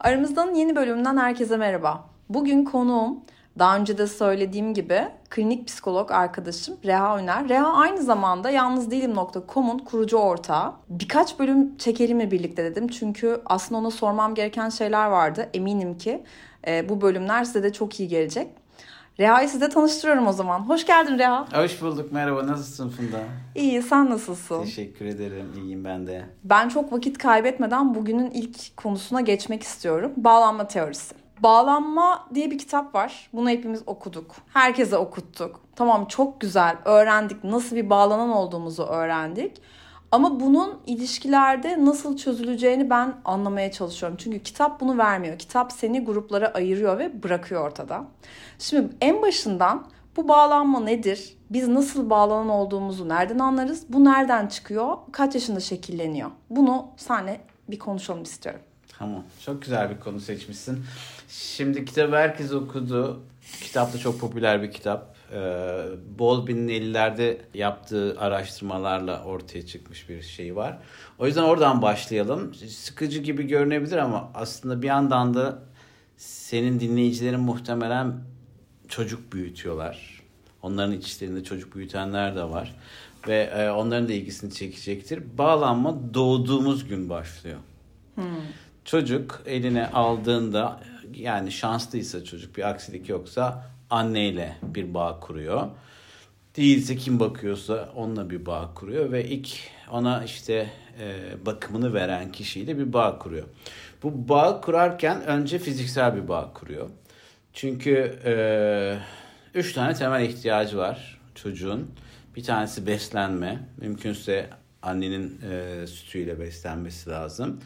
Aramızdan yeni bölümünden herkese merhaba. Bugün konuğum daha önce de söylediğim gibi klinik psikolog arkadaşım Reha Öner. Reha aynı zamanda yalnızdelim.com'un kurucu ortağı. Birkaç bölüm çekelim mi birlikte dedim. Çünkü aslında ona sormam gereken şeyler vardı. Eminim ki e, bu bölümler size de çok iyi gelecek. Reha'yı size tanıştırıyorum o zaman. Hoş geldin Reha. Hoş bulduk. Merhaba. Nasılsın Funda? İyi. Sen nasılsın? Teşekkür ederim. İyiyim ben de. Ben çok vakit kaybetmeden bugünün ilk konusuna geçmek istiyorum. Bağlanma teorisi. Bağlanma diye bir kitap var. Bunu hepimiz okuduk. Herkese okuttuk. Tamam çok güzel. Öğrendik. Nasıl bir bağlanan olduğumuzu öğrendik. Ama bunun ilişkilerde nasıl çözüleceğini ben anlamaya çalışıyorum. Çünkü kitap bunu vermiyor. Kitap seni gruplara ayırıyor ve bırakıyor ortada. Şimdi en başından bu bağlanma nedir? Biz nasıl bağlanan olduğumuzu nereden anlarız? Bu nereden çıkıyor? Kaç yaşında şekilleniyor? Bunu seninle bir konuşalım istiyorum. Tamam. Çok güzel bir konu seçmişsin. Şimdi kitabı herkes okudu. Kitap da çok popüler bir kitap. Ee, Bowlby'nin 50'lerde yaptığı araştırmalarla ortaya çıkmış bir şey var. O yüzden oradan başlayalım. Sıkıcı gibi görünebilir ama aslında bir yandan da senin dinleyicilerin muhtemelen çocuk büyütüyorlar. Onların içlerinde çocuk büyütenler de var. Ve e, onların da ilgisini çekecektir. Bağlanma doğduğumuz gün başlıyor. Hmm. Çocuk eline aldığında yani şanslıysa çocuk bir aksilik yoksa anneyle bir bağ kuruyor. Değilse kim bakıyorsa onunla bir bağ kuruyor ve ilk ona işte e, bakımını veren kişiyle bir bağ kuruyor. Bu bağ kurarken önce fiziksel bir bağ kuruyor. Çünkü e, üç tane temel ihtiyacı var çocuğun. Bir tanesi beslenme. Mümkünse annenin e, sütüyle beslenmesi lazım.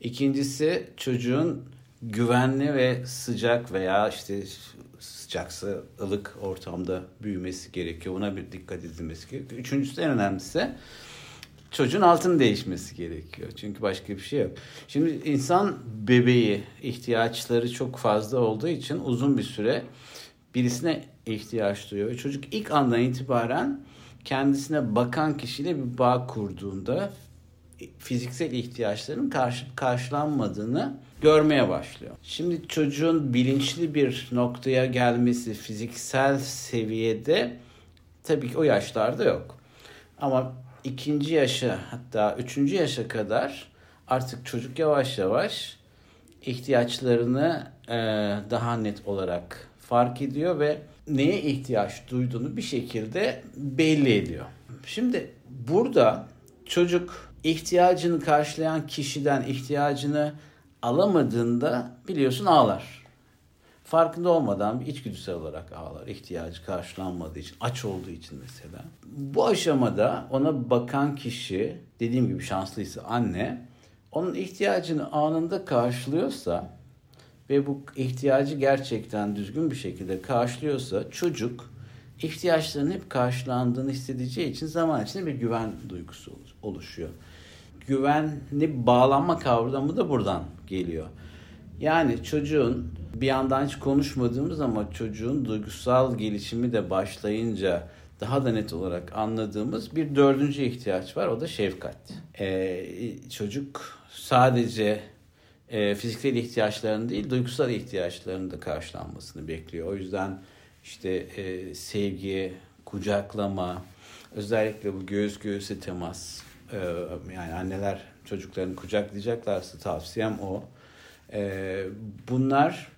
İkincisi çocuğun güvenli ve sıcak veya işte sıcaksa ılık ortamda büyümesi gerekiyor. Buna bir dikkat edilmesi gerekiyor. Üçüncüsü en önemlisi çocuğun altını değişmesi gerekiyor. Çünkü başka bir şey yok. Şimdi insan bebeği ihtiyaçları çok fazla olduğu için uzun bir süre birisine ihtiyaç duyuyor. Çocuk ilk andan itibaren kendisine bakan kişiyle bir bağ kurduğunda fiziksel ihtiyaçların karşı, karşılanmadığını görmeye başlıyor. Şimdi çocuğun bilinçli bir noktaya gelmesi fiziksel seviyede tabii ki o yaşlarda yok. Ama ikinci yaşa hatta üçüncü yaşa kadar artık çocuk yavaş yavaş ihtiyaçlarını e, daha net olarak fark ediyor ve neye ihtiyaç duyduğunu bir şekilde belli ediyor. Şimdi burada çocuk ihtiyacını karşılayan kişiden ihtiyacını alamadığında biliyorsun ağlar. Farkında olmadan bir içgüdüsel olarak ağlar. İhtiyacı karşılanmadığı için, aç olduğu için mesela. Bu aşamada ona bakan kişi, dediğim gibi şanslıysa anne, onun ihtiyacını anında karşılıyorsa ve bu ihtiyacı gerçekten düzgün bir şekilde karşılıyorsa çocuk ihtiyaçlarının hep karşılandığını hissedeceği için zaman içinde bir güven duygusu oluşuyor güvenli bağlanma kavramı da buradan geliyor. Yani çocuğun bir yandan hiç konuşmadığımız ama çocuğun duygusal gelişimi de başlayınca daha da net olarak anladığımız bir dördüncü ihtiyaç var. O da şefkat. Ee, çocuk sadece e, fiziksel ihtiyaçlarını değil duygusal ihtiyaçlarını da karşılanmasını bekliyor. O yüzden işte e, sevgi, kucaklama, özellikle bu göğüs göğüse temas, ee, yani anneler çocuklarını kucaklayacaklarsa tavsiyem o. Ee, bunlar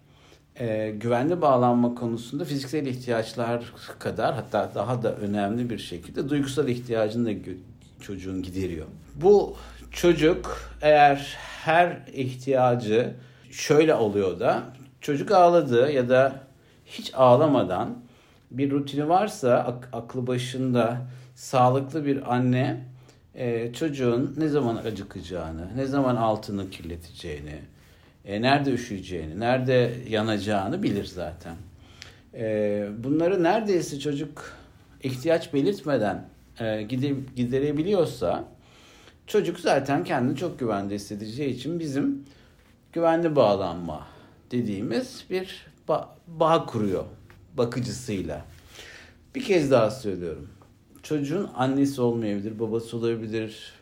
e, güvenli bağlanma konusunda fiziksel ihtiyaçlar kadar hatta daha da önemli bir şekilde duygusal ihtiyacını da çocuğun gideriyor. Bu çocuk eğer her ihtiyacı şöyle oluyor da çocuk ağladı ya da hiç ağlamadan bir rutini varsa ak- aklı başında sağlıklı bir anne e, çocuğun ne zaman acıkacağını, ne zaman altını kirleteceğini, e, nerede üşüyeceğini, nerede yanacağını bilir zaten. E, bunları neredeyse çocuk ihtiyaç belirtmeden e, gide, giderebiliyorsa çocuk zaten kendini çok güvende hissedeceği için bizim güvenli bağlanma dediğimiz bir ba- bağ kuruyor bakıcısıyla. Bir kez daha söylüyorum çocuğun annesi olmayabilir, babası olabilir,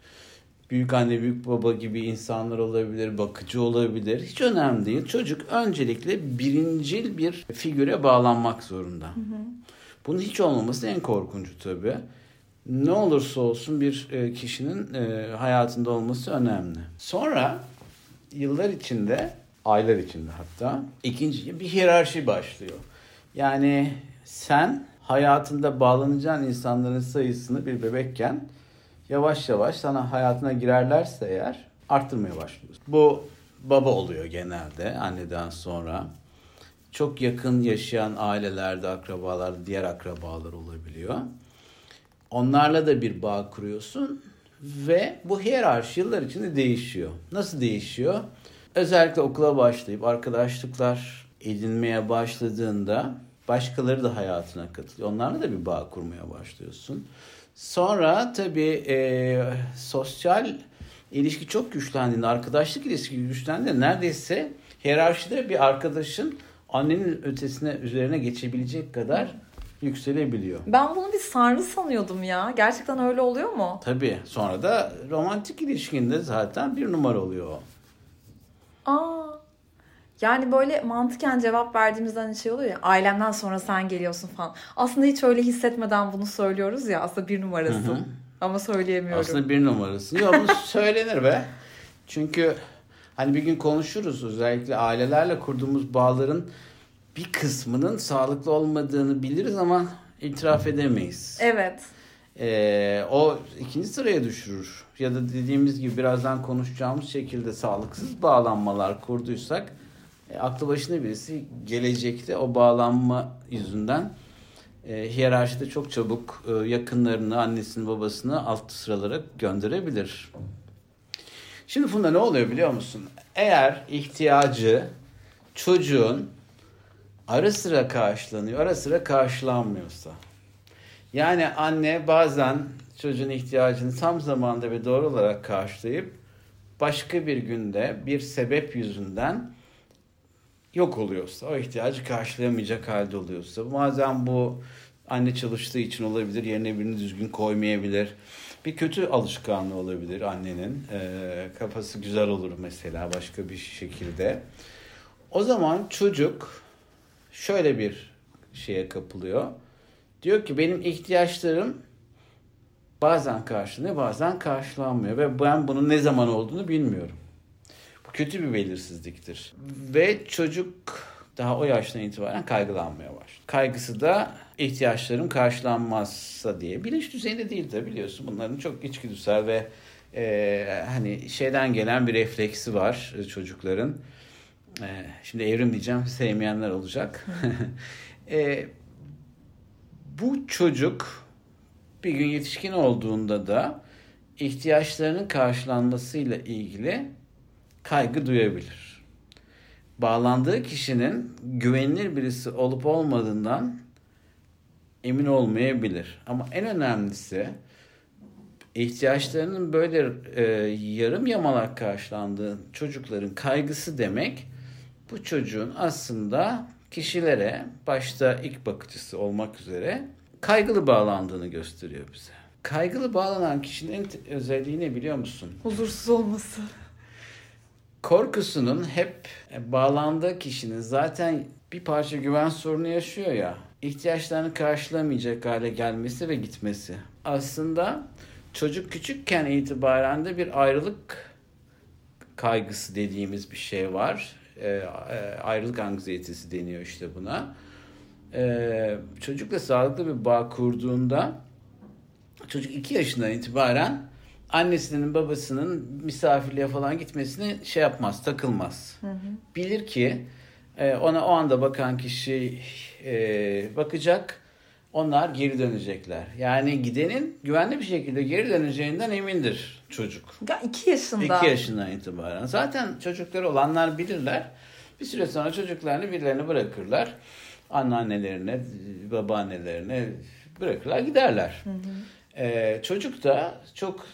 büyük anne büyük baba gibi insanlar olabilir, bakıcı olabilir. Hiç önemli değil. Çocuk öncelikle birincil bir figüre bağlanmak zorunda. Hı hı. Bunun hiç olmaması en korkuncu tabii. Ne olursa olsun bir e, kişinin e, hayatında olması önemli. Sonra yıllar içinde, aylar içinde hatta ikinci bir hiyerarşi başlıyor. Yani sen hayatında bağlanacağın insanların sayısını bir bebekken yavaş yavaş sana hayatına girerlerse eğer arttırmaya başlıyorsun. Bu baba oluyor genelde anneden sonra. Çok yakın yaşayan ailelerde, akrabalarda diğer akrabalar olabiliyor. Onlarla da bir bağ kuruyorsun ve bu hiyerarşi yıllar içinde değişiyor. Nasıl değişiyor? Özellikle okula başlayıp arkadaşlıklar edinmeye başladığında başkaları da hayatına katılıyor. Onlarla da bir bağ kurmaya başlıyorsun. Sonra tabii e, sosyal ilişki çok güçlendiğinde, arkadaşlık ilişki güçlendiğinde neredeyse hiyerarşide bir arkadaşın annenin ötesine üzerine geçebilecek kadar yükselebiliyor. Ben bunu bir sanrı sanıyordum ya. Gerçekten öyle oluyor mu? Tabii. Sonra da romantik ilişkinde zaten bir numara oluyor o. Aa. Yani böyle mantıken cevap verdiğimizden hani şey oluyor ya ailemden sonra sen geliyorsun falan. Aslında hiç öyle hissetmeden bunu söylüyoruz ya aslında bir numarasın. Hı hı. Ama söyleyemiyorum. Aslında bir numarasın. Yok bunu söylenir be. Çünkü hani bir gün konuşuruz özellikle ailelerle kurduğumuz bağların bir kısmının sağlıklı olmadığını biliriz ama itiraf edemeyiz. Evet. Ee, o ikinci sıraya düşürür. Ya da dediğimiz gibi birazdan konuşacağımız şekilde sağlıksız bağlanmalar kurduysak e, aklı başında birisi gelecekte o bağlanma yüzünden e, hiyerarşide çok çabuk e, yakınlarını, annesini, babasını alt sıralara gönderebilir. Şimdi bunda ne oluyor biliyor musun? Eğer ihtiyacı çocuğun ara sıra karşılanıyor, ara sıra karşılanmıyorsa. Yani anne bazen çocuğun ihtiyacını tam zamanda ve doğru olarak karşılayıp başka bir günde bir sebep yüzünden yok oluyorsa, o ihtiyacı karşılayamayacak halde oluyorsa, bazen bu anne çalıştığı için olabilir, yerine birini düzgün koymayabilir. Bir kötü alışkanlığı olabilir annenin. E, kafası güzel olur mesela başka bir şekilde. O zaman çocuk şöyle bir şeye kapılıyor. Diyor ki benim ihtiyaçlarım bazen karşılanıyor, bazen karşılanmıyor ve ben bunun ne zaman olduğunu bilmiyorum kötü bir belirsizliktir. Ve çocuk daha o yaştan itibaren kaygılanmaya başlıyor. Kaygısı da ihtiyaçlarım karşılanmazsa diye. Bilinç düzeyinde değil de biliyorsun bunların çok içgüdüsel ve e, hani şeyden gelen bir refleksi var çocukların. E, şimdi evrim diyeceğim sevmeyenler olacak. e, bu çocuk bir gün yetişkin olduğunda da ihtiyaçlarının karşılanmasıyla ilgili kaygı duyabilir. Bağlandığı kişinin güvenilir birisi olup olmadığından emin olmayabilir. Ama en önemlisi ihtiyaçlarının böyle e, yarım yamalak karşılandığı çocukların kaygısı demek bu çocuğun aslında kişilere başta ilk bakıcısı olmak üzere kaygılı bağlandığını gösteriyor bize. Kaygılı bağlanan kişinin en özelliği ne biliyor musun? Huzursuz olması korkusunun hep bağlandığı kişinin zaten bir parça güven sorunu yaşıyor ya. ihtiyaçlarını karşılamayacak hale gelmesi ve gitmesi. Aslında çocuk küçükken itibaren de bir ayrılık kaygısı dediğimiz bir şey var. E, ayrılık anksiyetesi deniyor işte buna. E, çocukla sağlıklı bir bağ kurduğunda çocuk 2 yaşından itibaren annesinin babasının misafirliğe falan gitmesini şey yapmaz, takılmaz. Hı hı. Bilir ki e, ona o anda bakan kişi e, bakacak, onlar geri dönecekler. Yani gidenin güvenli bir şekilde geri döneceğinden emindir çocuk. Ya iki yaşında. İki yaşından itibaren. Zaten çocukları olanlar bilirler. Bir süre sonra çocuklarını birilerine bırakırlar. Anneannelerine, babaannelerine bırakırlar giderler. Hı hı. Ee, çocuk da çok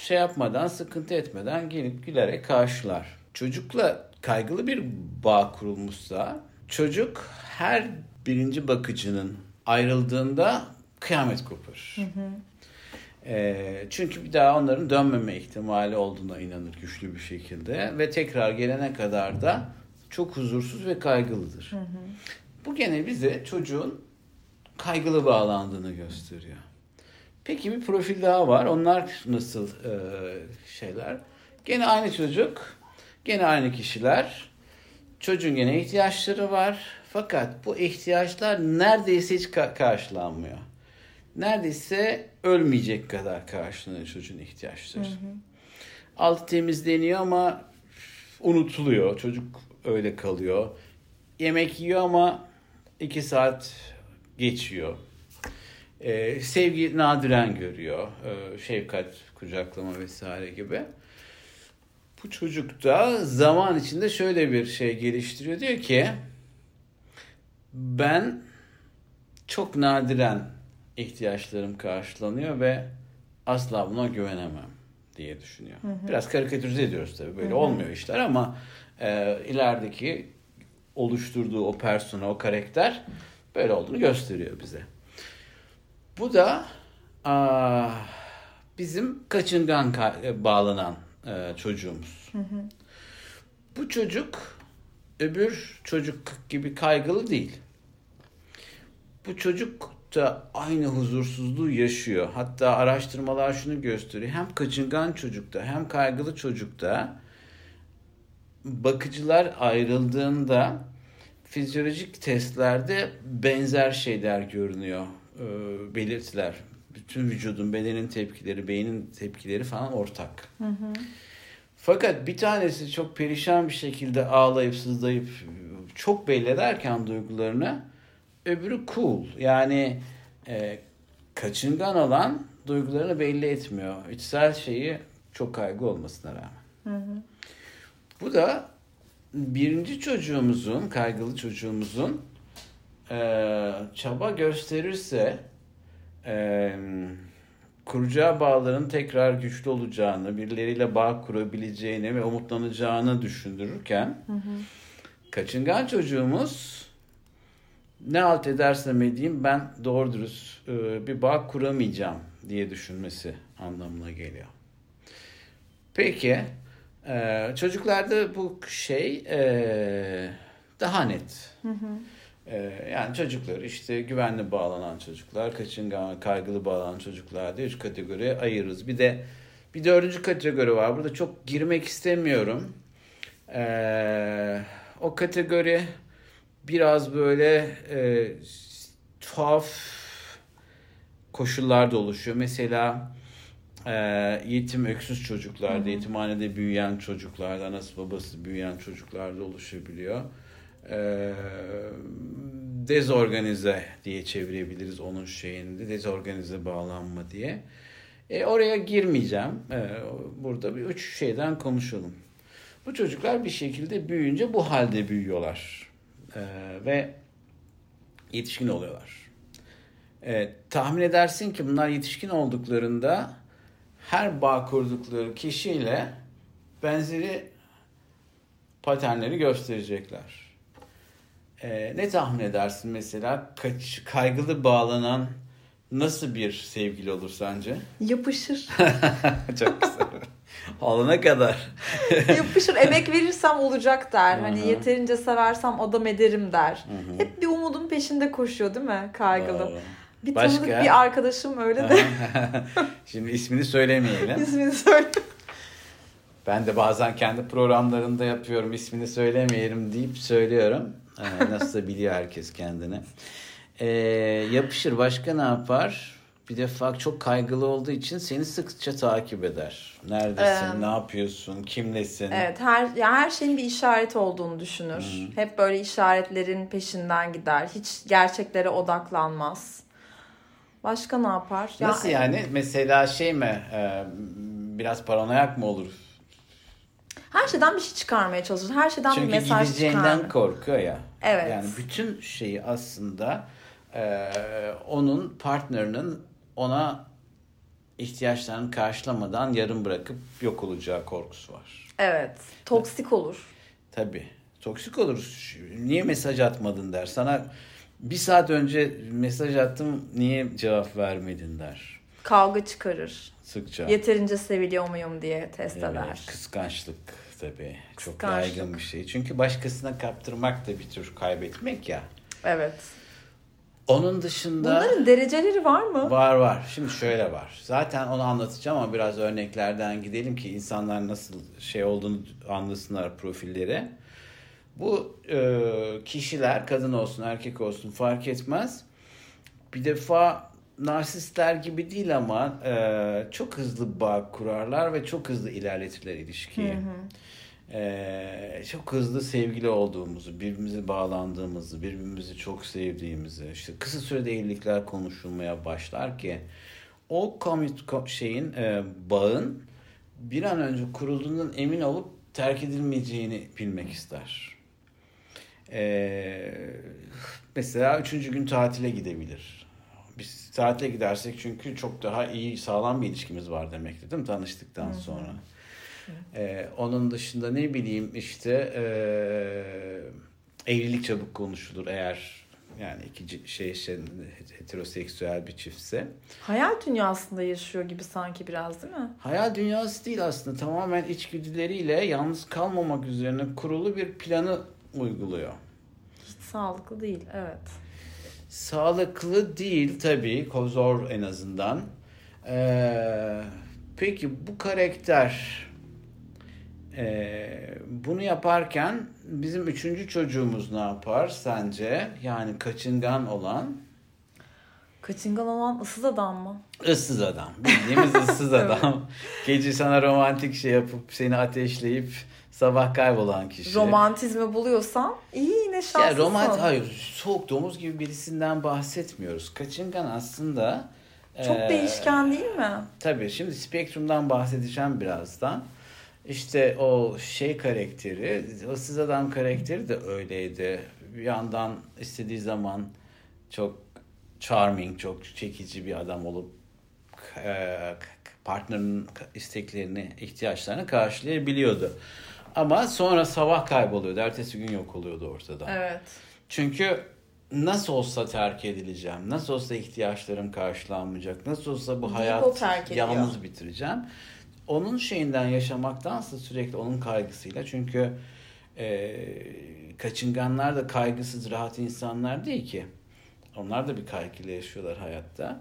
şey yapmadan, sıkıntı etmeden gelip gülerek karşılar. Çocukla kaygılı bir bağ kurulmuşsa çocuk her birinci bakıcının ayrıldığında kıyamet kopar. Hı hı. E, çünkü bir daha onların dönmeme ihtimali olduğuna inanır güçlü bir şekilde ve tekrar gelene kadar da çok huzursuz ve kaygılıdır. Hı hı. Bu gene bize çocuğun kaygılı bağlandığını gösteriyor. Peki bir profil daha var. Onlar nasıl e, şeyler? Gene aynı çocuk, gene aynı kişiler. Çocuğun gene ihtiyaçları var. Fakat bu ihtiyaçlar neredeyse hiç ka- karşılanmıyor. Neredeyse ölmeyecek kadar karşılanıyor çocuğun ihtiyaçları. Hı hı. Altı temizleniyor ama unutuluyor. Çocuk öyle kalıyor. Yemek yiyor ama iki saat geçiyor. Ee, sevgi nadiren görüyor. Ee, şefkat, kucaklama vesaire gibi. Bu çocuk da zaman içinde şöyle bir şey geliştiriyor. Diyor ki ben çok nadiren ihtiyaçlarım karşılanıyor ve asla buna güvenemem diye düşünüyor. Hı hı. Biraz karikatürize ediyoruz tabii. Böyle hı hı. olmuyor işler ama e, ilerideki oluşturduğu o persona, o karakter böyle olduğunu gösteriyor bize. Bu da a, bizim kaçıngan ka- bağlanan e, çocuğumuz. Hı hı. Bu çocuk öbür çocuk gibi kaygılı değil. Bu çocuk da aynı huzursuzluğu yaşıyor. Hatta araştırmalar şunu gösteriyor. Hem kaçıngan çocukta hem kaygılı çocukta bakıcılar ayrıldığında fizyolojik testlerde benzer şeyler görünüyor. E, belirtiler. Bütün vücudun, bedenin tepkileri, beynin tepkileri falan ortak. Hı hı. Fakat bir tanesi çok perişan bir şekilde ağlayıp sızlayıp çok belli ederken duygularını öbürü cool. Yani e, kaçıngan olan duygularını belli etmiyor. İçsel şeyi çok kaygı olmasına rağmen. Hı hı. Bu da birinci çocuğumuzun, kaygılı çocuğumuzun e, çaba gösterirse e, kuracağı bağların tekrar güçlü olacağını, birileriyle bağ kurabileceğini ve umutlanacağını düşündürürken hı hı. kaçıngan çocuğumuz ne alt edersem edeyim ben doğru dürüst e, bir bağ kuramayacağım diye düşünmesi anlamına geliyor. Peki e, çocuklarda bu şey e, daha net. Hı hı. Ee, yani çocuklar işte güvenli bağlanan çocuklar, kaçıngan, kaygılı bağlanan çocuklar diye üç kategoriye ayırırız. Bir de bir dördüncü kategori var. Burada çok girmek istemiyorum. Ee, o kategori biraz böyle e, tuhaf koşullarda oluşuyor. Mesela e, yetim öksüz çocuklarda, yetimhanede büyüyen çocuklarda, anası babası büyüyen çocuklarda oluşabiliyor e, dezorganize diye çevirebiliriz onun şeyinde. Dezorganize bağlanma diye. E, oraya girmeyeceğim. E, burada bir üç şeyden konuşalım. Bu çocuklar bir şekilde büyüyünce bu halde büyüyorlar. E, ve yetişkin oluyorlar. E, tahmin edersin ki bunlar yetişkin olduklarında her bağ kurdukları kişiyle benzeri paternleri gösterecekler. Ee, ne tahmin edersin mesela? Kaç, kaygılı bağlanan nasıl bir sevgili olur sence? Yapışır. Çok güzel. Alana kadar. Yapışır. Emek verirsem olacak der. Hı-hı. Hani yeterince seversem adam ederim der. Hı-hı. Hep bir umudun peşinde koşuyor değil mi kaygılı? Bir Başka? tanıdık bir arkadaşım öyle de. Şimdi ismini söylemeyelim. İsmini söyle. Ben de bazen kendi programlarında yapıyorum ismini söylemeyelim deyip söylüyorum. Ee, nasıl da biliyor herkes kendini. Ee, yapışır. Başka ne yapar? Bir defa çok kaygılı olduğu için seni sıkça takip eder. Neredesin, ee, ne yapıyorsun, kimlesin? Evet, her ya her şeyin bir işaret olduğunu düşünür. Hı-hı. Hep böyle işaretlerin peşinden gider. Hiç gerçeklere odaklanmaz. Başka ne yapar? Nasıl ya, yani? Mesela şey mi? E, biraz paranoyak mı olur? Her şeyden bir şey çıkarmaya çalışır. Her şeyden Çünkü bir mesaj çıkarmaya. Çünkü gideceğinden korkuyor ya. Evet. Yani bütün şeyi aslında e, onun partnerinin ona ihtiyaçlarını karşılamadan yarım bırakıp yok olacağı korkusu var. Evet. Toksik olur. Tabii. Toksik olur. Niye mesaj atmadın der. Sana bir saat önce mesaj attım niye cevap vermedin der. Kavga çıkarır. Sıkça. Yeterince seviliyor muyum diye test Evet, eder. kıskançlık tabii. Çok Kıskançlık. yaygın bir şey. Çünkü başkasına kaptırmak da bir tür kaybetmek ya. Evet. Onun dışında Bunların dereceleri var mı? var var. Şimdi şöyle var. Zaten onu anlatacağım ama biraz örneklerden gidelim ki insanlar nasıl şey olduğunu anlasınlar profilleri. Bu e, kişiler kadın olsun erkek olsun fark etmez. Bir defa narsistler gibi değil ama e, çok hızlı bağ kurarlar ve çok hızlı ilerletirler ilişkiyi. E, çok hızlı sevgili olduğumuzu, birbirimize bağlandığımızı, birbirimizi çok sevdiğimizi, işte kısa sürede evlilikler konuşulmaya başlar ki o komut ko- şeyin e, bağın bir an önce kurulduğundan emin olup terk edilmeyeceğini bilmek ister. E, mesela üçüncü gün tatile gidebilir. Tatile gidersek çünkü çok daha iyi sağlam bir ilişkimiz var demektir değil mi tanıştıktan sonra. Ee, onun dışında ne bileyim işte ee, evlilik çabuk konuşulur eğer yani iki şey, şey heteroseksüel bir çiftse. Hayal dünyasında yaşıyor gibi sanki biraz değil mi? Hayal dünyası değil aslında tamamen içgüdüleriyle yalnız kalmamak üzerine kurulu bir planı uyguluyor. Hiç sağlıklı değil. Evet. Sağlıklı değil tabii. Zor en azından. Ee, peki bu karakter e, bunu yaparken bizim üçüncü çocuğumuz ne yapar sence? Yani kaçıngan olan Kaçıngan olan ıssız adam mı? ıssız adam. Bildiğimiz ıssız adam. Gece sana romantik şey yapıp seni ateşleyip sabah kaybolan kişi. Romantizmi buluyorsan iyi yine şanslısın. Ya romant hayır soğuk domuz gibi birisinden bahsetmiyoruz. Kaçıngan aslında Çok e, değişken değil mi? Tabii şimdi spektrumdan bahsedeceğim birazdan. İşte o şey karakteri, ıssız adam karakteri de öyleydi. Bir yandan istediği zaman çok charming, çok çekici bir adam olup partnerinin isteklerini, ihtiyaçlarını karşılayabiliyordu. Ama sonra sabah kayboluyordu. Ertesi gün yok oluyordu ortada. Evet. Çünkü nasıl olsa terk edileceğim. Nasıl olsa ihtiyaçlarım karşılanmayacak. Nasıl olsa bu hayat yalnız bitireceğim. Onun şeyinden yaşamaktansa sürekli onun kaygısıyla. Çünkü e, kaçınganlar da kaygısız rahat insanlar değil ki. Onlar da bir kaygıyla yaşıyorlar hayatta.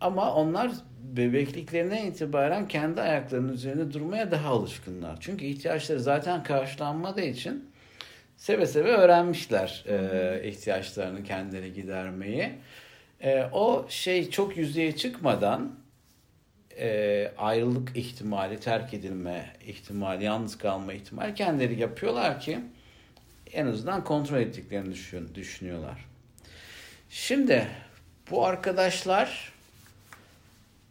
Ama onlar bebekliklerinden itibaren kendi ayaklarının üzerinde durmaya daha alışkınlar. Çünkü ihtiyaçları zaten karşılanmadığı için seve seve öğrenmişler e, ihtiyaçlarını kendileri gidermeyi. E, o şey çok yüzeye çıkmadan e, ayrılık ihtimali, terk edilme ihtimali, yalnız kalma ihtimali kendileri yapıyorlar ki en azından kontrol ettiklerini düşün, düşünüyorlar. Şimdi bu arkadaşlar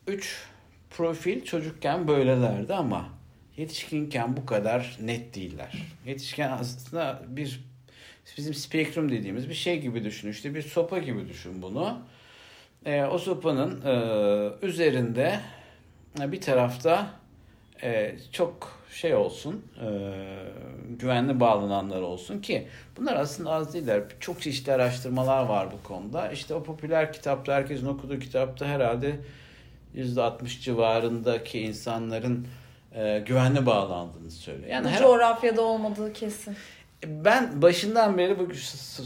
üç profil çocukken böylelerdi ama yetişkinken bu kadar net değiller. Yetişken aslında bir bizim spektrum dediğimiz bir şey gibi düşün. İşte bir sopa gibi düşün bunu. E, o sopanın e, üzerinde e, bir tarafta e, çok şey olsun, e, güvenli bağlananlar olsun ki bunlar aslında az değiller. Çok çeşitli araştırmalar var bu konuda. İşte o popüler kitapta, herkesin okuduğu kitapta herhalde %60 civarındaki insanların e, güvenli bağlandığını söylüyor. Yani Bu her, coğrafyada olmadığı kesin. ben başından beri bu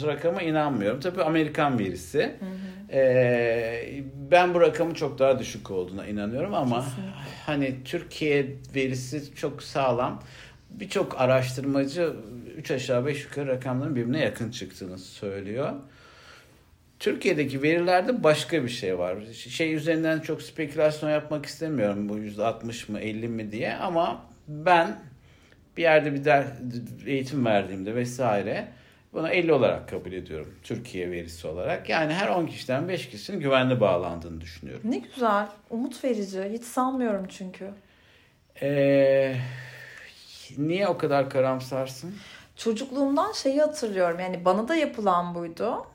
rakama inanmıyorum. Tabii Amerikan verisi. Ee, ben bu rakamın çok daha düşük olduğuna inanıyorum ama Kesinlikle. hani Türkiye verisi çok sağlam. Birçok araştırmacı 3 aşağı 5 yukarı rakamların birbirine yakın çıktığını söylüyor. Türkiye'deki verilerde başka bir şey var. Şey üzerinden çok spekülasyon yapmak istemiyorum bu %60 mı 50 mi diye ama ben bir yerde bir der, eğitim verdiğimde vesaire bunu 50 olarak kabul ediyorum. Türkiye verisi olarak. Yani her 10 kişiden 5 kişinin güvenli bağlandığını düşünüyorum. Ne güzel. Umut verici. Hiç sanmıyorum çünkü. Ee, niye o kadar karamsarsın? Çocukluğumdan şeyi hatırlıyorum. Yani bana da yapılan buydu.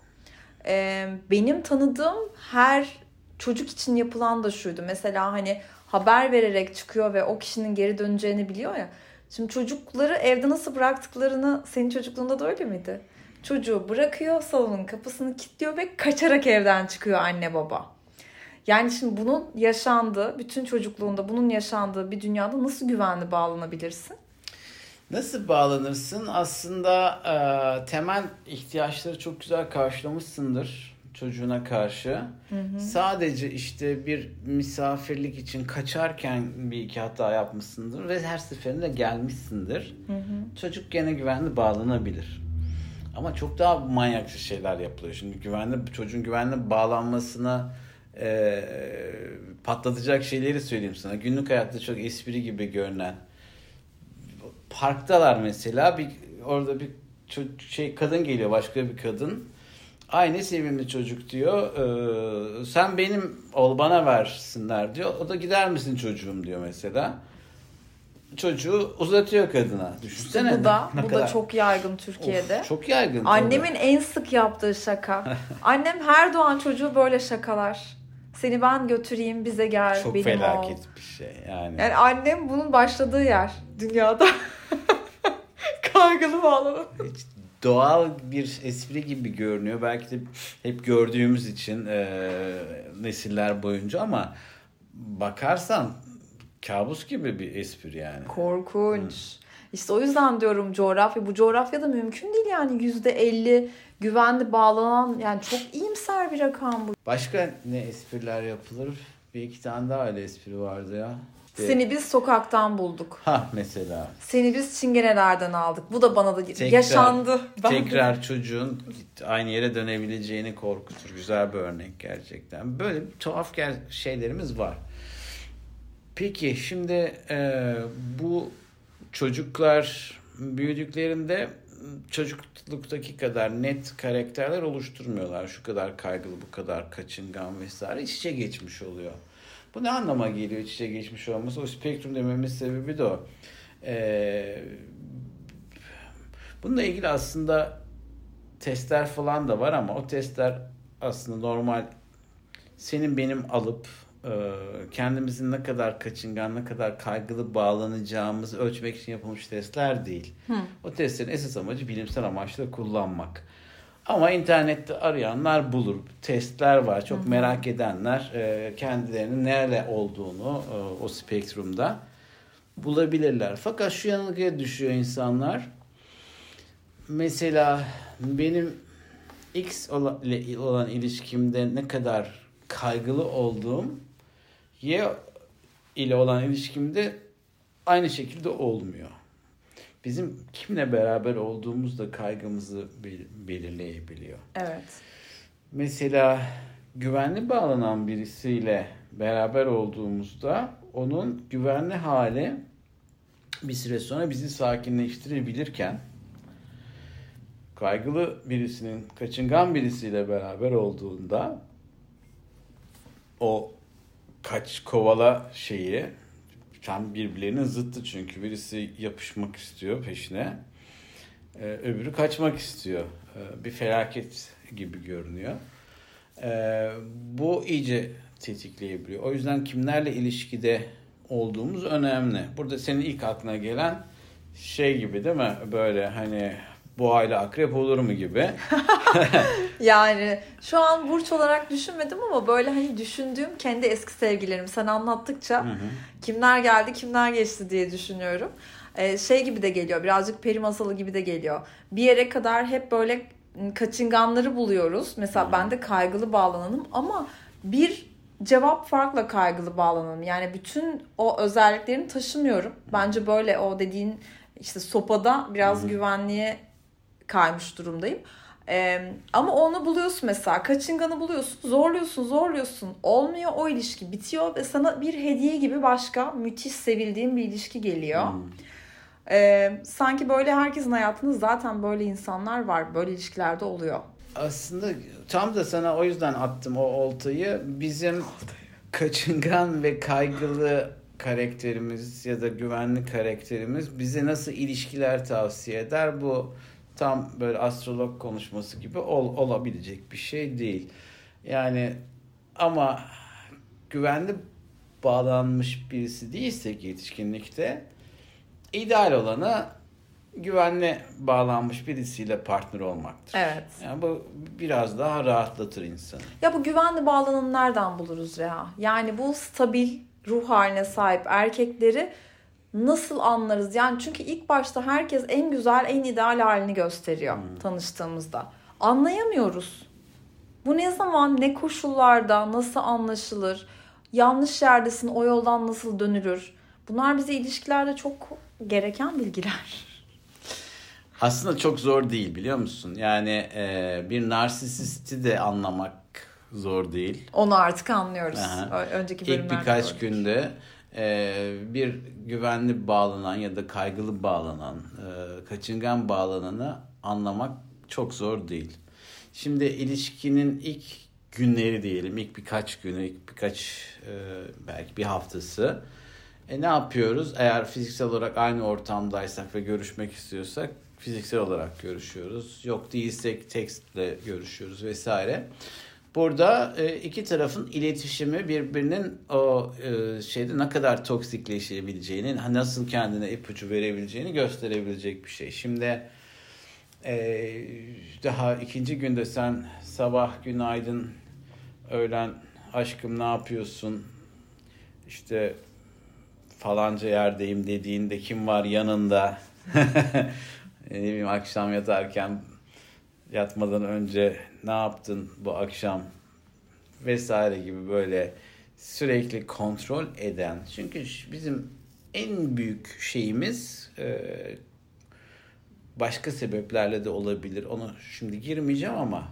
Ee, benim tanıdığım her çocuk için yapılan da şuydu. Mesela hani haber vererek çıkıyor ve o kişinin geri döneceğini biliyor ya. Şimdi çocukları evde nasıl bıraktıklarını senin çocukluğunda da öyle miydi? Çocuğu bırakıyor, salonun kapısını kilitliyor ve kaçarak evden çıkıyor anne baba. Yani şimdi bunun yaşandığı, bütün çocukluğunda bunun yaşandığı bir dünyada nasıl güvenli bağlanabilirsin? Nasıl bağlanırsın? Aslında e, temel ihtiyaçları çok güzel karşılamışsındır çocuğuna karşı. Hı hı. Sadece işte bir misafirlik için kaçarken bir iki hata yapmışsındır ve her seferinde gelmişsindir. Hı hı. Çocuk gene güvenli bağlanabilir. Ama çok daha manyakça şeyler yapılıyor. Şimdi güvenli çocuğun güvenli bağlanmasına e, patlatacak şeyleri söyleyeyim sana. Günlük hayatta çok espri gibi görünen. Parktalar mesela bir orada bir şey kadın geliyor başka bir kadın. Aynı sevimli çocuk diyor. Ee, sen benim ol bana versinler diyor. O da gider misin çocuğum diyor mesela çocuğu uzatıyor kadına. Düşünsene. Bu da bu kadar. da çok yaygın Türkiye'de. Of, çok yaygın. Annemin tabii. en sık yaptığı şaka. Annem her doğan çocuğu böyle şakalar. Seni ben götüreyim bize gel çok benim felaket ol. bir şey yani. Yani annem bunun başladığı yer dünyada. Kaygılı bağlanın. Hiç doğal bir espri gibi görünüyor. Belki de hep gördüğümüz için e, nesiller boyunca ama bakarsan kabus gibi bir espri yani. Korkunç. Hmm. İşte o yüzden diyorum coğrafya. Bu coğrafyada mümkün değil yani yüzde elli güvenli bağlanan yani çok iyimser bir rakam bu. Başka ne espriler yapılır? Bir iki tane daha öyle espri vardı ya. İşte... Seni biz sokaktan bulduk. Ha mesela. Seni biz çingenelerden aldık. Bu da bana da tekrar, yaşandı. Tekrar de. çocuğun aynı yere dönebileceğini korkutur. Güzel bir örnek gerçekten. Böyle tuhaf şeylerimiz var. Peki şimdi e, bu çocuklar büyüdüklerinde çocukluktaki kadar net karakterler oluşturmuyorlar. Şu kadar kaygılı, bu kadar kaçıngan vesaire iç içe geçmiş oluyor. Bu ne anlama geliyor iç içe geçmiş olması? O spektrum dememiz sebebi de o. Ee, bununla ilgili aslında testler falan da var ama o testler aslında normal senin benim alıp e, kendimizin ne kadar kaçıngan, ne kadar kaygılı bağlanacağımızı ölçmek için yapılmış testler değil. Hı. O testlerin esas amacı bilimsel amaçla kullanmak. Ama internette arayanlar bulur. Testler var. Çok Hı. merak edenler e, kendilerinin nerede olduğunu e, o spektrumda bulabilirler. Fakat şu yanılgıya düşüyor insanlar. Mesela benim X ile olan ilişkimde ne kadar kaygılı olduğum Y ile olan ilişkimde aynı şekilde olmuyor. Bizim kimle beraber olduğumuz da kaygımızı belirleyebiliyor. Evet. Mesela güvenli bağlanan birisiyle beraber olduğumuzda onun güvenli hali bir süre sonra bizi sakinleştirebilirken kaygılı birisinin kaçıngan birisiyle beraber olduğunda o kaç kovala şeyi tam birbirlerinin zıttı çünkü. Birisi yapışmak istiyor peşine ee, öbürü kaçmak istiyor. Ee, bir felaket gibi görünüyor. Ee, bu iyice tetikleyebiliyor. O yüzden kimlerle ilişkide olduğumuz önemli. Burada senin ilk aklına gelen şey gibi değil mi? Böyle hani boğayla akrep olur mu gibi. yani şu an burç olarak düşünmedim ama böyle hani düşündüğüm kendi eski sevgilerim sen anlattıkça hı hı. kimler geldi kimler geçti diye düşünüyorum. Ee, şey gibi de geliyor birazcık peri masalı gibi de geliyor. Bir yere kadar hep böyle kaçınganları buluyoruz. Mesela hı. ben de kaygılı bağlananım ama bir cevap farkla kaygılı bağlananım. Yani bütün o özelliklerini taşımıyorum. Bence böyle o dediğin işte sopada biraz hı güvenliğe kaymış durumdayım. Ee, ama onu buluyorsun mesela kaçınganı buluyorsun zorluyorsun zorluyorsun olmuyor o ilişki bitiyor ve sana bir hediye gibi başka müthiş sevildiğin bir ilişki geliyor. Hmm. Ee, sanki böyle herkesin hayatında zaten böyle insanlar var böyle ilişkilerde oluyor. Aslında tam da sana o yüzden attım o oltayı. Bizim kaçıngan ve kaygılı karakterimiz ya da güvenli karakterimiz bize nasıl ilişkiler tavsiye eder bu tam böyle astrolog konuşması gibi ol, olabilecek bir şey değil. Yani ama güvenli bağlanmış birisi değilsek yetişkinlikte ideal olanı güvenli bağlanmış birisiyle partner olmaktır. Evet. Yani bu biraz daha rahatlatır insanı. Ya bu güvenli bağlananı nereden buluruz ya? Yani bu stabil ruh haline sahip erkekleri nasıl anlarız? Yani çünkü ilk başta herkes en güzel, en ideal halini gösteriyor Hmm. tanıştığımızda. Anlayamıyoruz. Bu ne zaman, ne koşullarda, nasıl anlaşılır? Yanlış yerdesin, o yoldan nasıl dönülür? Bunlar bize ilişkilerde çok gereken bilgiler. Aslında çok zor değil biliyor musun? Yani e, bir narsisisti de anlamak zor değil. Onu artık anlıyoruz. Aha. Önceki İlk bölümlerde birkaç gördük. günde e, bir güvenli bağlanan ya da kaygılı bağlanan, e, kaçıngan bağlananı anlamak çok zor değil. Şimdi ilişkinin ilk günleri diyelim, ilk birkaç günü, ilk birkaç e, belki bir haftası. E ne yapıyoruz? Eğer fiziksel olarak aynı ortamdaysak ve görüşmek istiyorsak fiziksel olarak görüşüyoruz. Yok değilsek tekstle görüşüyoruz vesaire. Burada e, iki tarafın iletişimi birbirinin o e, şeyde ne kadar toksikleşebileceğini, nasıl kendine ipucu verebileceğini gösterebilecek bir şey. Şimdi e, daha ikinci günde sen sabah günaydın, öğlen aşkım ne yapıyorsun, işte falanca yerdeyim dediğinde kim var yanında, ne bileyim akşam yatarken yatmadan önce ne yaptın bu akşam vesaire gibi böyle sürekli kontrol eden. Çünkü bizim en büyük şeyimiz e, başka sebeplerle de olabilir. Onu şimdi girmeyeceğim ama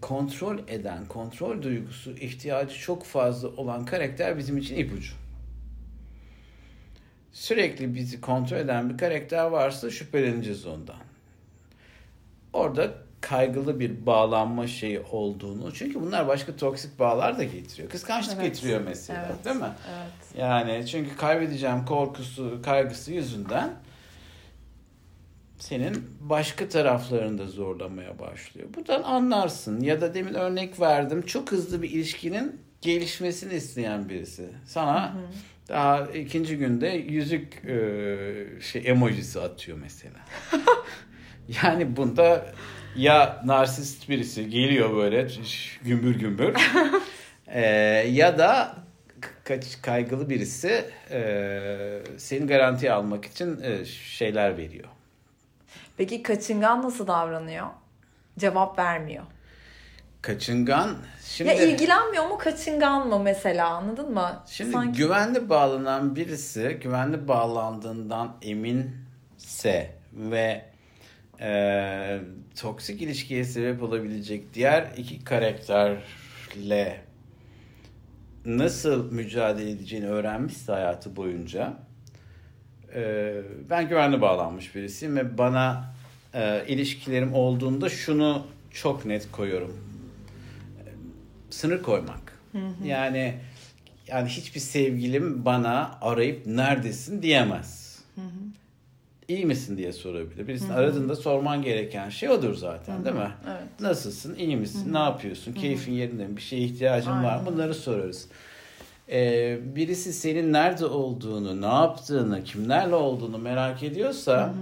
kontrol eden, kontrol duygusu ihtiyacı çok fazla olan karakter bizim için ipucu. Sürekli bizi kontrol eden bir karakter varsa şüpheleneceğiz ondan orada kaygılı bir bağlanma şeyi olduğunu. Çünkü bunlar başka toksik bağlar da getiriyor. Kıskançlık Evet. getiriyor mesela Evet. değil mi? Evet. Yani çünkü kaybedeceğim korkusu, kaygısı yüzünden senin başka taraflarını da zorlamaya başlıyor. Buradan anlarsın. Ya da demin örnek verdim. Çok hızlı bir ilişkinin gelişmesini isteyen birisi. Sana daha ikinci günde yüzük e, şey emojisi atıyor mesela. yani bunda ya narsist birisi geliyor böyle gümbür gümbür e, ya da kaç kaygılı birisi e, seni garantiye almak için e, şeyler veriyor. Peki kaçıngan nasıl davranıyor? Cevap vermiyor. Kaçıngan şimdi Ya ilgilenmiyor mu kaçıngan mı mesela anladın mı? Şimdi Sanki güvenli bağlanan birisi güvenli bağlandığından eminse ve e, toksik ilişkiye sebep olabilecek diğer iki karakterle nasıl mücadele edeceğini öğrenmişse hayatı boyunca e, ben güvenli bağlanmış birisiyim ve bana e, ilişkilerim olduğunda şunu çok net koyuyorum. Sınır koymak. Yani yani hiçbir sevgilim bana arayıp neredesin diyemez. İyi misin diye sorabilir. Birisini aradığında sorman gereken şey odur zaten değil mi? Evet. Nasılsın? İyi misin? Ne yapıyorsun? Keyfin yerinde mi? Bir şeye ihtiyacın var mı? Aynen. Bunları sorarız. Ee, birisi senin nerede olduğunu, ne yaptığını, kimlerle olduğunu merak ediyorsa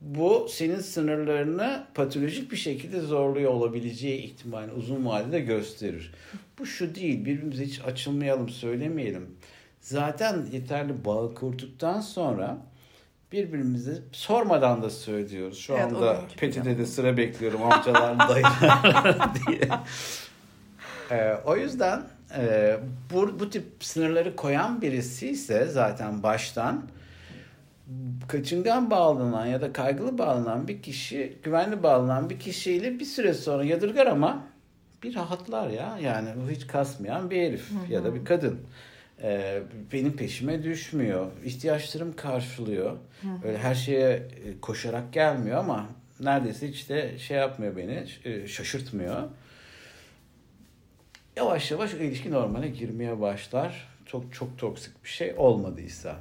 bu senin sınırlarını patolojik bir şekilde zorluyor olabileceği ihtimalini uzun vadede gösterir. Bu şu değil, birbirimize hiç açılmayalım, söylemeyelim. Zaten yeterli bağ kurduktan sonra birbirimize sormadan da söylüyoruz. Şu Evet, anda Peti'de de sıra bekliyorum amcalar, dayılar diye. Ee, o yüzden e, bu, bu tip sınırları koyan birisi ise zaten baştan kaçıngan bağlanan ya da kaygılı bağlanan bir kişi, güvenli bağlanan bir kişiyle bir süre sonra yadırgar ama bir rahatlar ya. Yani hiç kasmayan bir herif ya da bir kadın. Ee, benim peşime düşmüyor. ihtiyaçlarım karşılıyor. Öyle her şeye e, koşarak gelmiyor ama neredeyse hiç de şey yapmıyor beni, e, şaşırtmıyor. Yavaş yavaş o ilişki normale girmeye başlar. Çok çok toksik bir şey olmadıysa.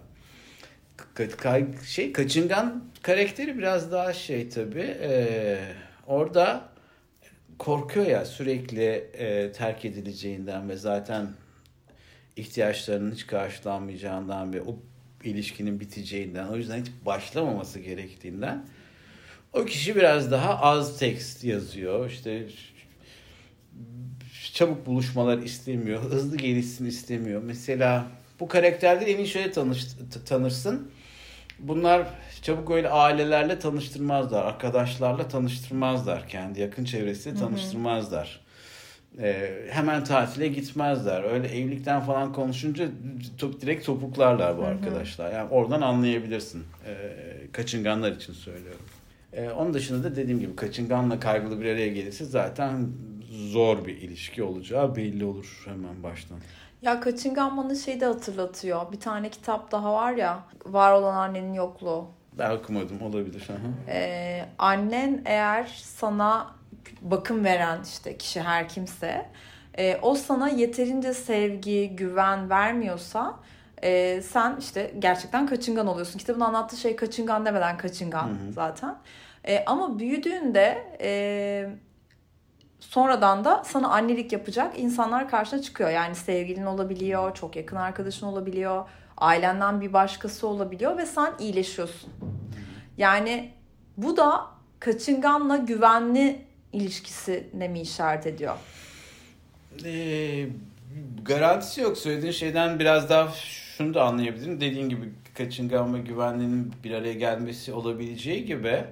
Ka- şey kaçıngan karakteri biraz daha şey tabii. e, orada korkuyor ya sürekli e, terk edileceğinden ve zaten ihtiyaçlarının hiç karşılanmayacağından ve o ilişkinin biteceğinden, o yüzden hiç başlamaması gerektiğinden o kişi biraz daha az tekst yazıyor. İşte çabuk buluşmalar istemiyor, hızlı gelişsin istemiyor. Mesela bu karakterleri en iyi şöyle tanış, tanırsın. Bunlar çabuk öyle ailelerle tanıştırmazlar, arkadaşlarla tanıştırmazlar, kendi yakın çevresiyle tanıştırmazlar. Ee, hemen tatile gitmezler. Öyle evlilikten falan konuşunca top, direkt topuklarlar bu arkadaşlar. Yani oradan anlayabilirsin. Ee, kaçınganlar için söylüyorum. Ee, onun dışında da dediğim gibi kaçınganla kaygılı bir araya gelirse zaten zor bir ilişki olacağı belli olur hemen baştan. Ya Kaçıngan bana şeyi de hatırlatıyor. Bir tane kitap daha var ya. Var olan annenin yokluğu. Ben okumadım olabilir. Ee, annen eğer sana bakım veren işte kişi her kimse e, o sana yeterince sevgi, güven vermiyorsa e, sen işte gerçekten kaçıngan oluyorsun. Kitabın anlattığı şey kaçıngan demeden kaçıngan Hı-hı. zaten. E, ama büyüdüğünde e, sonradan da sana annelik yapacak insanlar karşına çıkıyor. Yani sevgilin olabiliyor, çok yakın arkadaşın olabiliyor, ailenden bir başkası olabiliyor ve sen iyileşiyorsun. Yani bu da kaçınganla güvenli ilişkisine mi işaret ediyor? Ee, garantisi yok. Söylediğin şeyden biraz daha şunu da anlayabilirim. Dediğin gibi kaçıngan ve güvenliğinin bir araya gelmesi olabileceği gibi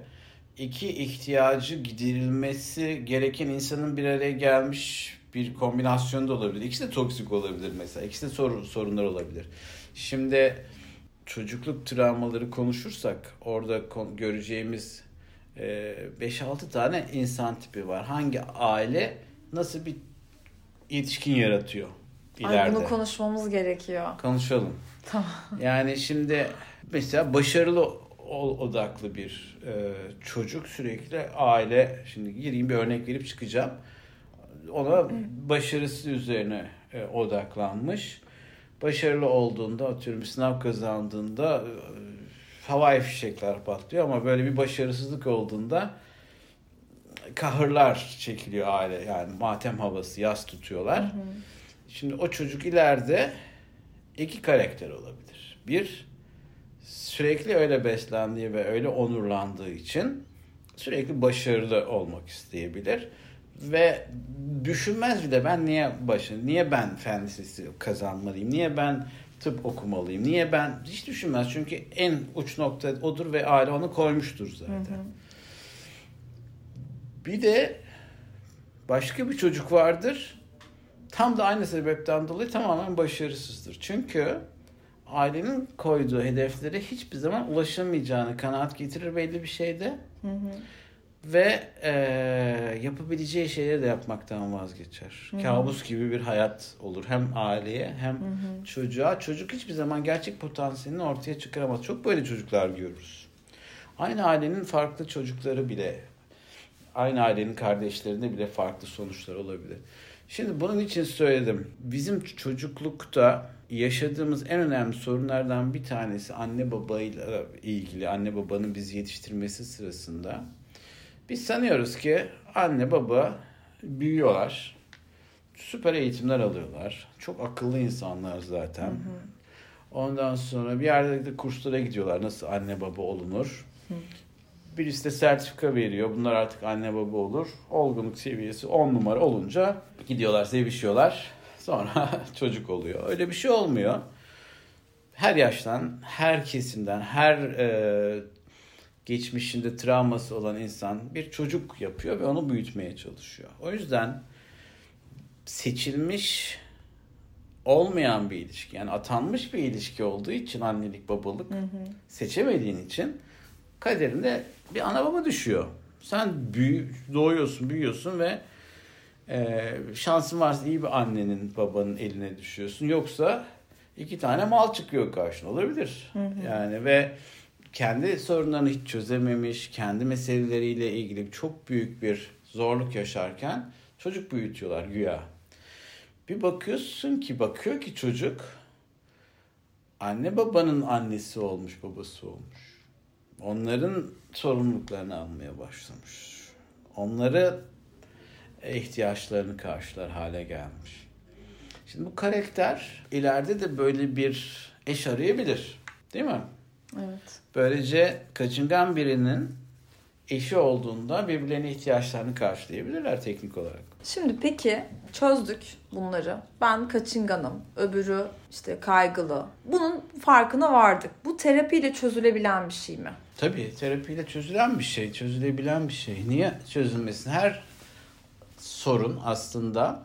iki ihtiyacı giderilmesi gereken insanın bir araya gelmiş bir kombinasyon da olabilir. İkisi de toksik olabilir mesela. İkisi de sorun, sorunlar olabilir. Şimdi çocukluk travmaları konuşursak orada göreceğimiz 5-6 tane insan tipi var. Hangi aile nasıl bir yetişkin yaratıyor ileride? Ay bunu konuşmamız gerekiyor. Konuşalım. Tamam. Yani şimdi mesela başarılı odaklı bir e, çocuk sürekli aile şimdi gireyim bir örnek verip çıkacağım. Ona başarısı üzerine e, odaklanmış. Başarılı olduğunda atıyorum sınav kazandığında e, havai fişekler patlıyor ama böyle bir başarısızlık olduğunda kahırlar çekiliyor aile yani matem havası yas tutuyorlar. Hı hı. Şimdi o çocuk ileride iki karakter olabilir. Bir sürekli öyle beslendiği ve öyle onurlandığı için sürekli başarılı olmak isteyebilir ve düşünmez bile ben niye başarılı, niye ben fen kazanmalıyım, niye ben tıp okumalıyım, niye ben hiç düşünmez çünkü en uç nokta odur ve aile onu koymuştur zaten. Hı hı. Bir de başka bir çocuk vardır. Tam da aynı sebepten dolayı tamamen başarısızdır. Çünkü ailenin koyduğu hedeflere hiçbir zaman ulaşamayacağını kanaat getirir belli bir şeyde. Hı hı. Ve e, yapabileceği şeyleri de yapmaktan vazgeçer. Hı hı. Kabus gibi bir hayat olur. Hem aileye hem hı hı. çocuğa. Çocuk hiçbir zaman gerçek potansiyelini ortaya çıkaramaz. Çok böyle çocuklar görürüz. Aynı ailenin farklı çocukları bile, aynı ailenin kardeşlerinde bile farklı sonuçlar olabilir. Şimdi bunun için söyledim. Bizim çocuklukta yaşadığımız en önemli sorunlardan bir tanesi anne babayla ilgili, anne babanın bizi yetiştirmesi sırasında. Biz sanıyoruz ki anne baba büyüyorlar, süper eğitimler alıyorlar. Çok akıllı insanlar zaten. Hı hı. Ondan sonra bir yerde de kurslara gidiyorlar. Nasıl anne baba olunur? Hı. Birisi de sertifika veriyor. Bunlar artık anne baba olur. Olgunluk seviyesi 10 numara olunca gidiyorlar, sevişiyorlar Sonra çocuk oluyor. Öyle bir şey olmuyor. Her yaştan, her kesimden, her e, geçmişinde travması olan insan bir çocuk yapıyor ve onu büyütmeye çalışıyor. O yüzden seçilmiş olmayan bir ilişki yani atanmış bir ilişki olduğu için annelik babalık hı hı. seçemediğin için kaderinde bir ana baba düşüyor. Sen büyü, doğuyorsun, büyüyorsun ve ee, şansın varsa iyi bir annenin babanın eline düşüyorsun. Yoksa iki tane mal çıkıyor karşına olabilir. Hı hı. Yani ve kendi sorunlarını hiç çözememiş, kendi meseleleriyle ilgili çok büyük bir zorluk yaşarken çocuk büyütüyorlar güya. Bir bakıyorsun ki bakıyor ki çocuk anne babanın annesi olmuş, babası olmuş. Onların sorumluluklarını almaya başlamış. Onları ihtiyaçlarını karşılar hale gelmiş. Şimdi bu karakter ileride de böyle bir eş arayabilir. Değil mi? Evet. Böylece kaçıngan birinin eşi olduğunda birbirlerine ihtiyaçlarını karşılayabilirler teknik olarak. Şimdi peki çözdük bunları. Ben kaçınganım, öbürü işte kaygılı. Bunun farkına vardık. Bu terapiyle çözülebilen bir şey mi? Tabii terapiyle çözülen bir şey, çözülebilen bir şey. Niye çözülmesin? Her sorun aslında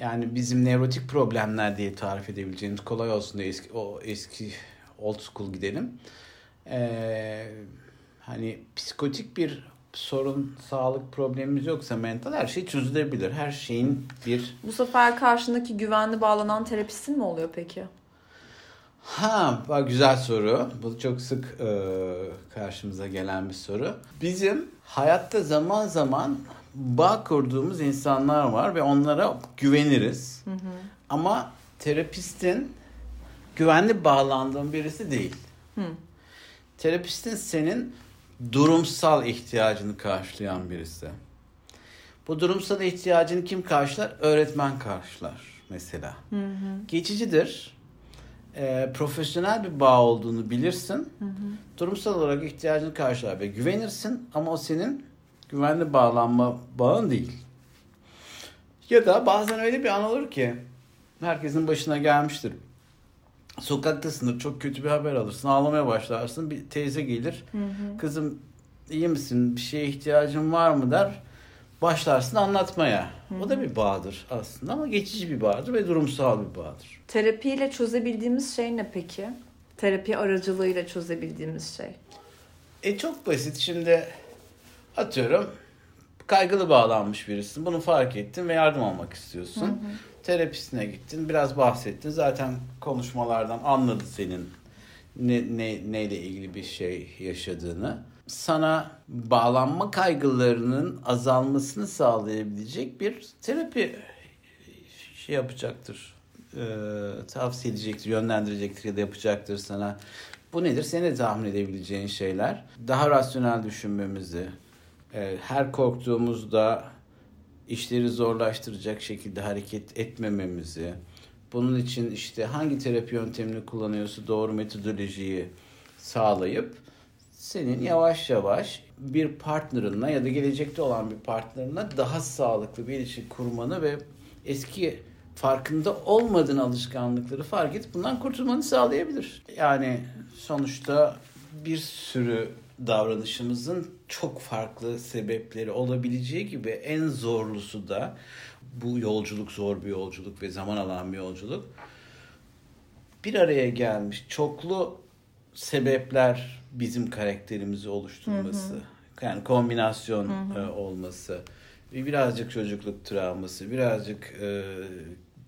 yani bizim nevrotik problemler diye tarif edebileceğimiz kolay olsun diye eski, o eski old school gidelim. Ee, hani psikotik bir sorun, sağlık problemimiz yoksa mental her şey çözülebilir. Her şeyin bir... Bu sefer karşındaki güvenli bağlanan terapistin mi oluyor peki? Ha, bak güzel soru. Bu çok sık e, karşımıza gelen bir soru. Bizim hayatta zaman zaman bağ kurduğumuz insanlar var ve onlara güveniriz. Hı hı. Ama terapistin güvenli bağlandığın birisi değil. Hı. Terapistin senin durumsal ihtiyacını karşılayan birisi. Bu durumsal ihtiyacını kim karşılar? Öğretmen karşılar mesela. Hı hı. Geçicidir. E, profesyonel bir bağ olduğunu bilirsin. Hı hı. Durumsal olarak ihtiyacını karşılar ve güvenirsin ama o senin güvenli bağlanma bağın değil. Ya da bazen öyle bir an olur ki herkesin başına gelmiştir. Sokaktasındır çok kötü bir haber alırsın ağlamaya başlarsın bir teyze gelir hı hı. kızım iyi misin bir şeye ihtiyacın var mı der başlarsın anlatmaya. Hı hı. O da bir bağdır aslında ama geçici bir bağdır ve durumsal bir bağdır. Terapiyle çözebildiğimiz şey ne peki? Terapi aracılığıyla çözebildiğimiz şey. E çok basit şimdi atıyorum kaygılı bağlanmış birisin. Bunu fark ettin ve yardım almak istiyorsun. Hı hı. Terapisine gittin, biraz bahsettin. Zaten konuşmalardan anladı senin ne, ne neyle ilgili bir şey yaşadığını. Sana bağlanma kaygılarının azalmasını sağlayabilecek bir terapi şey yapacaktır. E, tavsiye edecektir, yönlendirecektir ya da yapacaktır sana. Bu nedir? Seni de tahmin edebileceğin şeyler. Daha rasyonel düşünmemizi, e, her korktuğumuzda işleri zorlaştıracak şekilde hareket etmememizi, bunun için işte hangi terapi yöntemini kullanıyorsa doğru metodolojiyi sağlayıp senin yavaş yavaş bir partnerınla ya da gelecekte olan bir partnerine daha sağlıklı bir ilişki kurmanı ve eski farkında olmadığın alışkanlıkları fark edip bundan kurtulmanı sağlayabilir. Yani sonuçta bir sürü davranışımızın çok farklı sebepleri olabileceği gibi en zorlusu da bu yolculuk zor bir yolculuk ve zaman alan bir yolculuk. Bir araya gelmiş çoklu sebepler bizim karakterimizi oluşturması. Hı hı. Yani kombinasyon hı hı. E, olması. Birazcık çocukluk travması, birazcık e,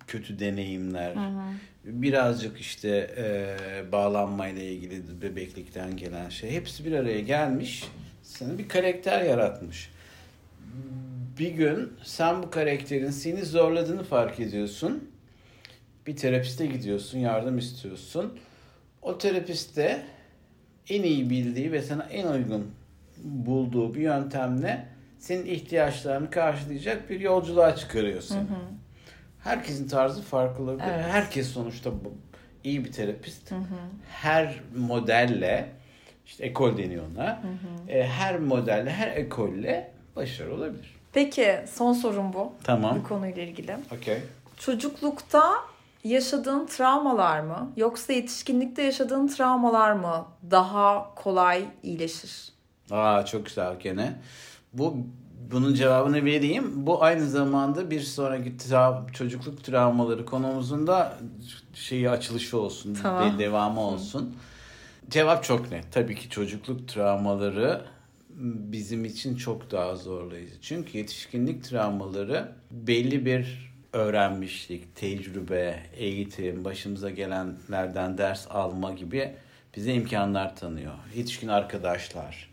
kötü deneyimler, hı hı. birazcık işte e, bağlanmayla ilgili bebeklikten gelen şey. Hepsi bir araya gelmiş, sana bir karakter yaratmış. Bir gün sen bu karakterin seni zorladığını fark ediyorsun. Bir terapiste gidiyorsun, yardım istiyorsun. O terapist de en iyi bildiği ve sana en uygun bulduğu bir yöntemle senin ihtiyaçlarını karşılayacak bir yolculuğa çıkarıyorsun. Hı hı. Herkesin tarzı farklı olabilir. Evet. Herkes sonuçta bu, iyi bir terapist. Hı hı. Her modelle işte ekol deniyor ona. Hı hı. E, her modelle, her ekolle başarılı olabilir. Peki son sorum bu. Tamam. Bu konuyla ilgili. Okay. Çocuklukta yaşadığın travmalar mı yoksa yetişkinlikte yaşadığın travmalar mı daha kolay iyileşir? Aa çok güzel gene. Bu bunun cevabını vereyim. Bu aynı zamanda bir sonraki tra- çocukluk travmaları konumuzun da şeyi açılışı olsun, tamam. devamı olsun. Hı. Cevap çok net. Tabii ki çocukluk travmaları bizim için çok daha zorlayıcı. Çünkü yetişkinlik travmaları belli bir öğrenmişlik, tecrübe, eğitim, başımıza gelenlerden ders alma gibi bize imkanlar tanıyor. Yetişkin arkadaşlar,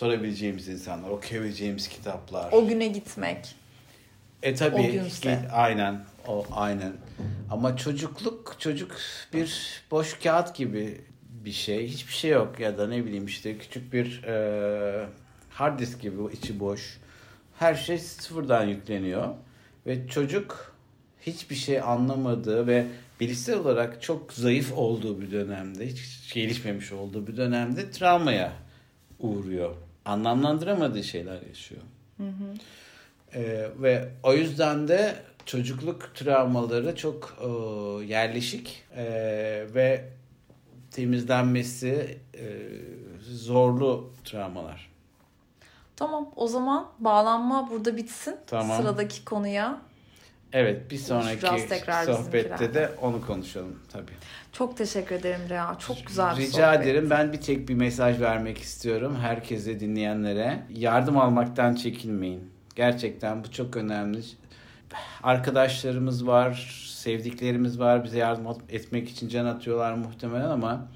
sorabileceğimiz insanlar, okuyabileceğimiz kitaplar. O güne gitmek. E tabii. Git, aynen. O aynen. Ama çocukluk çocuk bir boş kağıt gibi bir şey. Hiçbir şey yok ya da ne bileyim işte küçük bir e, hard disk gibi içi boş. Her şey sıfırdan yükleniyor ve çocuk hiçbir şey anlamadığı ve bilişsel olarak çok zayıf olduğu bir dönemde, hiç gelişmemiş olduğu bir dönemde travmaya uğruyor. Anlamlandıramadığı şeyler yaşıyor. Hı hı. Ee, ve o yüzden de çocukluk travmaları çok e, yerleşik e, ve temizlenmesi e, zorlu travmalar. Tamam o zaman bağlanma burada bitsin. Tamam. Sıradaki konuya Evet bir sonraki sohbette de onu konuşalım tabii. Çok teşekkür ederim Rea. Çok güzel bir Rica sohbet. ederim. Ben bir tek bir mesaj vermek istiyorum herkese dinleyenlere. Yardım almaktan çekinmeyin. Gerçekten bu çok önemli. Arkadaşlarımız var, sevdiklerimiz var. Bize yardım etmek için can atıyorlar muhtemelen ama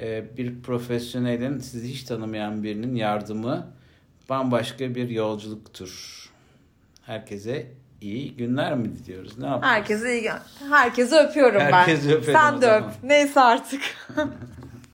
e, bir profesyonelin sizi hiç tanımayan birinin yardımı bambaşka bir yolculuktur. Herkese iyi günler mi diliyoruz? Ne yapıyoruz? Herkese iyi Herkese öpüyorum Herkese ben. Sen de öp. Neyse artık.